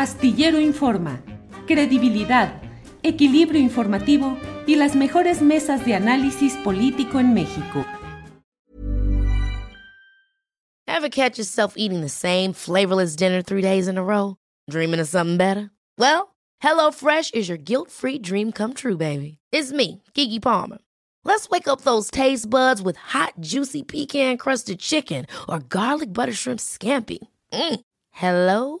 Astillero Informa, credibilidad, equilibrio informativo y las mejores mesas de análisis político en México. Ever catch yourself eating the same flavorless dinner three days in a row? Dreaming of something better? Well, HelloFresh is your guilt-free dream come true, baby. It's me, Kiki Palmer. Let's wake up those taste buds with hot, juicy pecan-crusted chicken or garlic butter shrimp scampi. Mm. Hello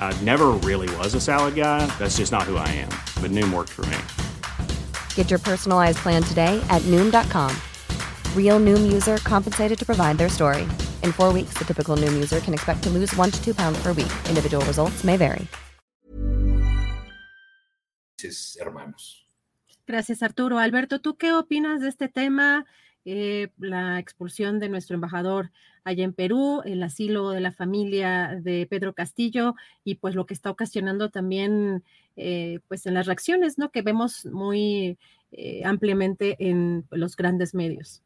I never really was a salad guy. That's just not who I am. But Noom worked for me. Get your personalized plan today at Noom.com. Real Noom user compensated to provide their story. In four weeks, the typical Noom user can expect to lose one to two pounds per week. Individual results may vary. Hermanos. Gracias, Arturo. Alberto, ¿tú qué opinas de este tema? Eh, la expulsión de nuestro embajador allá en Perú, el asilo de la familia de Pedro Castillo y pues lo que está ocasionando también eh, pues en las reacciones, ¿no? Que vemos muy eh, ampliamente en los grandes medios.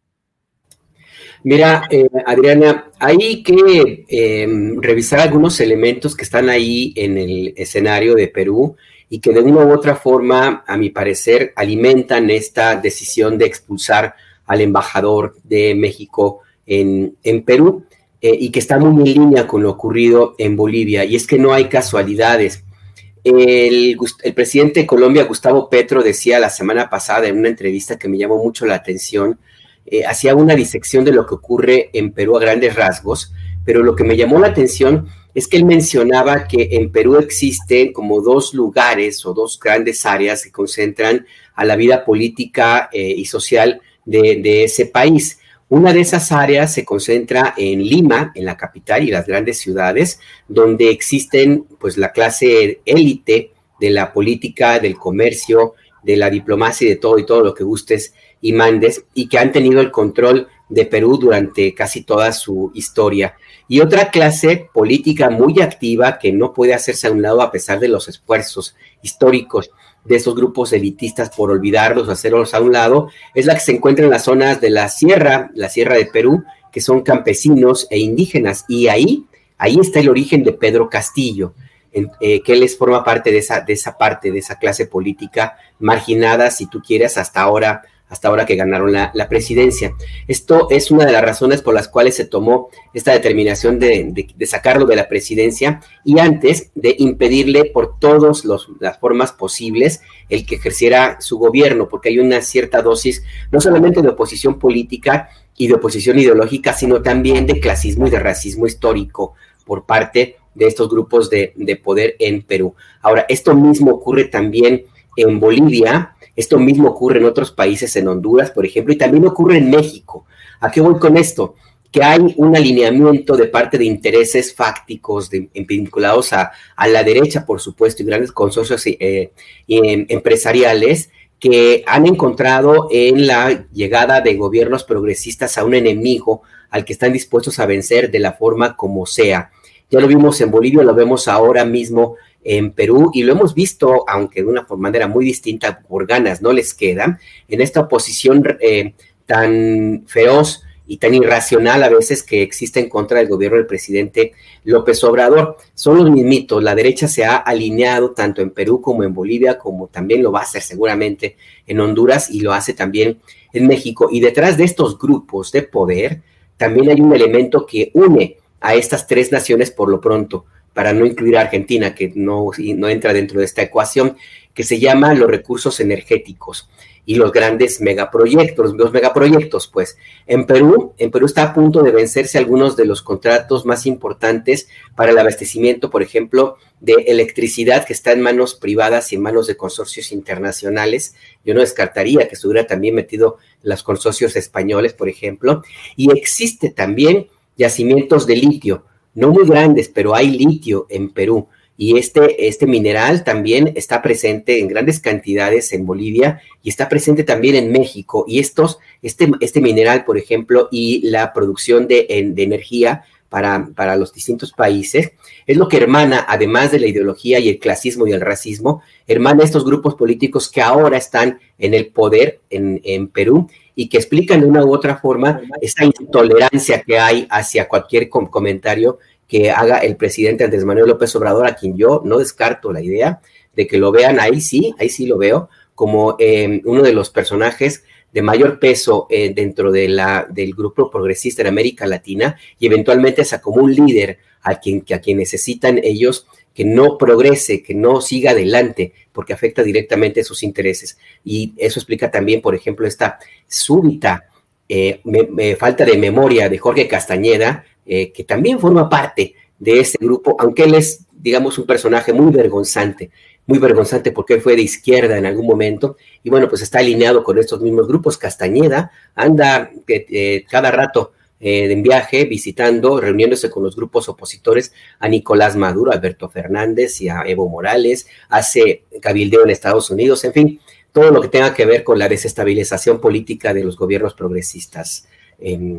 Mira, Adriana, hay que em, revisar algunos elementos que están ahí en el escenario de Perú y que de una u otra forma, a mi parecer, alimentan esta decisión de expulsar al embajador de México en, Perú eh, y que está muy en línea con lo ocurrido en Bolivia. Y es que no hay casualidades. El, presidente de Colombia, Gustavo Petro, decía la semana pasada en una entrevista que me llamó mucho la atención, eh, hacía una disección de lo que ocurre en Perú a grandes rasgos, pero lo que me llamó la atención es que él mencionaba que en Perú existen como dos lugares o dos grandes áreas que concentran a la vida política eh, y social de, ese país. Una de esas áreas se concentra en Lima, en la capital y las grandes ciudades, donde existen pues la clase élite de la política, del comercio, de la diplomacia y de todo y todo lo que gustes y mandes y que han tenido el control de Perú durante casi toda su historia. Y otra clase política muy activa que no puede hacerse a un lado a pesar de los esfuerzos históricos de esos grupos elitistas por olvidarlos, hacerlos a un lado, es la que se encuentra en las zonas de la sierra, la sierra de Perú, que son campesinos e indígenas. Y ahí, ahí está el origen de Pedro Castillo, eh, que él forma parte de esa, de esa parte, de esa clase política marginada, si tú quieres, hasta ahora hasta ahora que ganaron la, presidencia. Esto es una de las razones por las cuales se tomó esta determinación de, sacarlo de la presidencia y antes de impedirle por todas las formas posibles el que ejerciera su gobierno, porque hay una cierta dosis no solamente de oposición política y de oposición ideológica, sino también de clasismo y de racismo histórico por parte de estos grupos de, de poder en Perú. Ahora, esto mismo ocurre también en Bolivia, esto mismo ocurre en otros países, en Honduras, por ejemplo, y también ocurre en México. ¿A qué voy con esto? Que hay un alineamiento de parte de intereses fácticos vinculados a, la derecha, por supuesto, y grandes consorcios eh, em, empresariales que han encontrado en la llegada de gobiernos progresistas a un enemigo al que están dispuestos a vencer de la forma como sea. Ya lo vimos en Bolivia, lo vemos ahora mismo en Perú y lo hemos visto, aunque de una manera muy distinta, por ganas no les queda, en esta oposición eh, tan feroz y tan irracional a veces que existe en contra del gobierno del presidente López Obrador. Son los mismitos, la derecha se ha alineado tanto en Perú como en Bolivia, como también lo va a hacer seguramente en Honduras y lo hace también en México. Y detrás de estos grupos de poder, también hay un elemento que une a estas tres naciones por lo pronto para no incluir a Argentina, que no, no entra dentro de esta ecuación, que se llama los recursos energéticos y los grandes megaproyectos, los megaproyectos, pues. En Perú, en Perú está a punto de vencerse algunos de los contratos más importantes para el abastecimiento, por ejemplo, de electricidad que está en manos privadas y en manos de consorcios internacionales. Yo no descartaría que estuviera también metido los consorcios españoles, por ejemplo. Y existe también yacimientos de litio no muy grandes, pero hay litio en Perú y este, este mineral también está presente en grandes cantidades en Bolivia y está presente también en México. Y estos, este, este mineral, por ejemplo, y la producción de, de energía para, para, los distintos países, es lo que hermana, además de la ideología y el clasismo y el racismo, hermana estos grupos políticos que ahora están en el poder en, en Perú y que explican de una u otra forma esta intolerancia que hay hacia cualquier comentario que haga el presidente Andrés Manuel López Obrador, a quien yo no descarto la idea de que lo vean. Ahí sí, ahí sí lo veo, como eh, uno de los personajes de mayor peso eh, dentro de la, del grupo progresista en América Latina y eventualmente como un líder a quien, a quien necesitan ellos que no progrese, que no siga adelante, porque afecta directamente sus intereses. Y eso explica también, por ejemplo, esta súbita eh, falta de memoria de Jorge Castañeda, eh, que también forma parte de este grupo, aunque él es, digamos, un personaje muy vergonzante, muy vergonzante porque él fue de izquierda en algún momento, y bueno, pues está alineado con estos mismos grupos. Castañeda anda eh, cada rato eh, en viaje, visitando, reuniéndose con los grupos opositores a Nicolás Maduro, a Alberto Fernández y a Evo Morales, hace cabildeo en Estados Unidos, en fin, todo lo que tenga que ver con la desestabilización política de los gobiernos progresistas. Eh,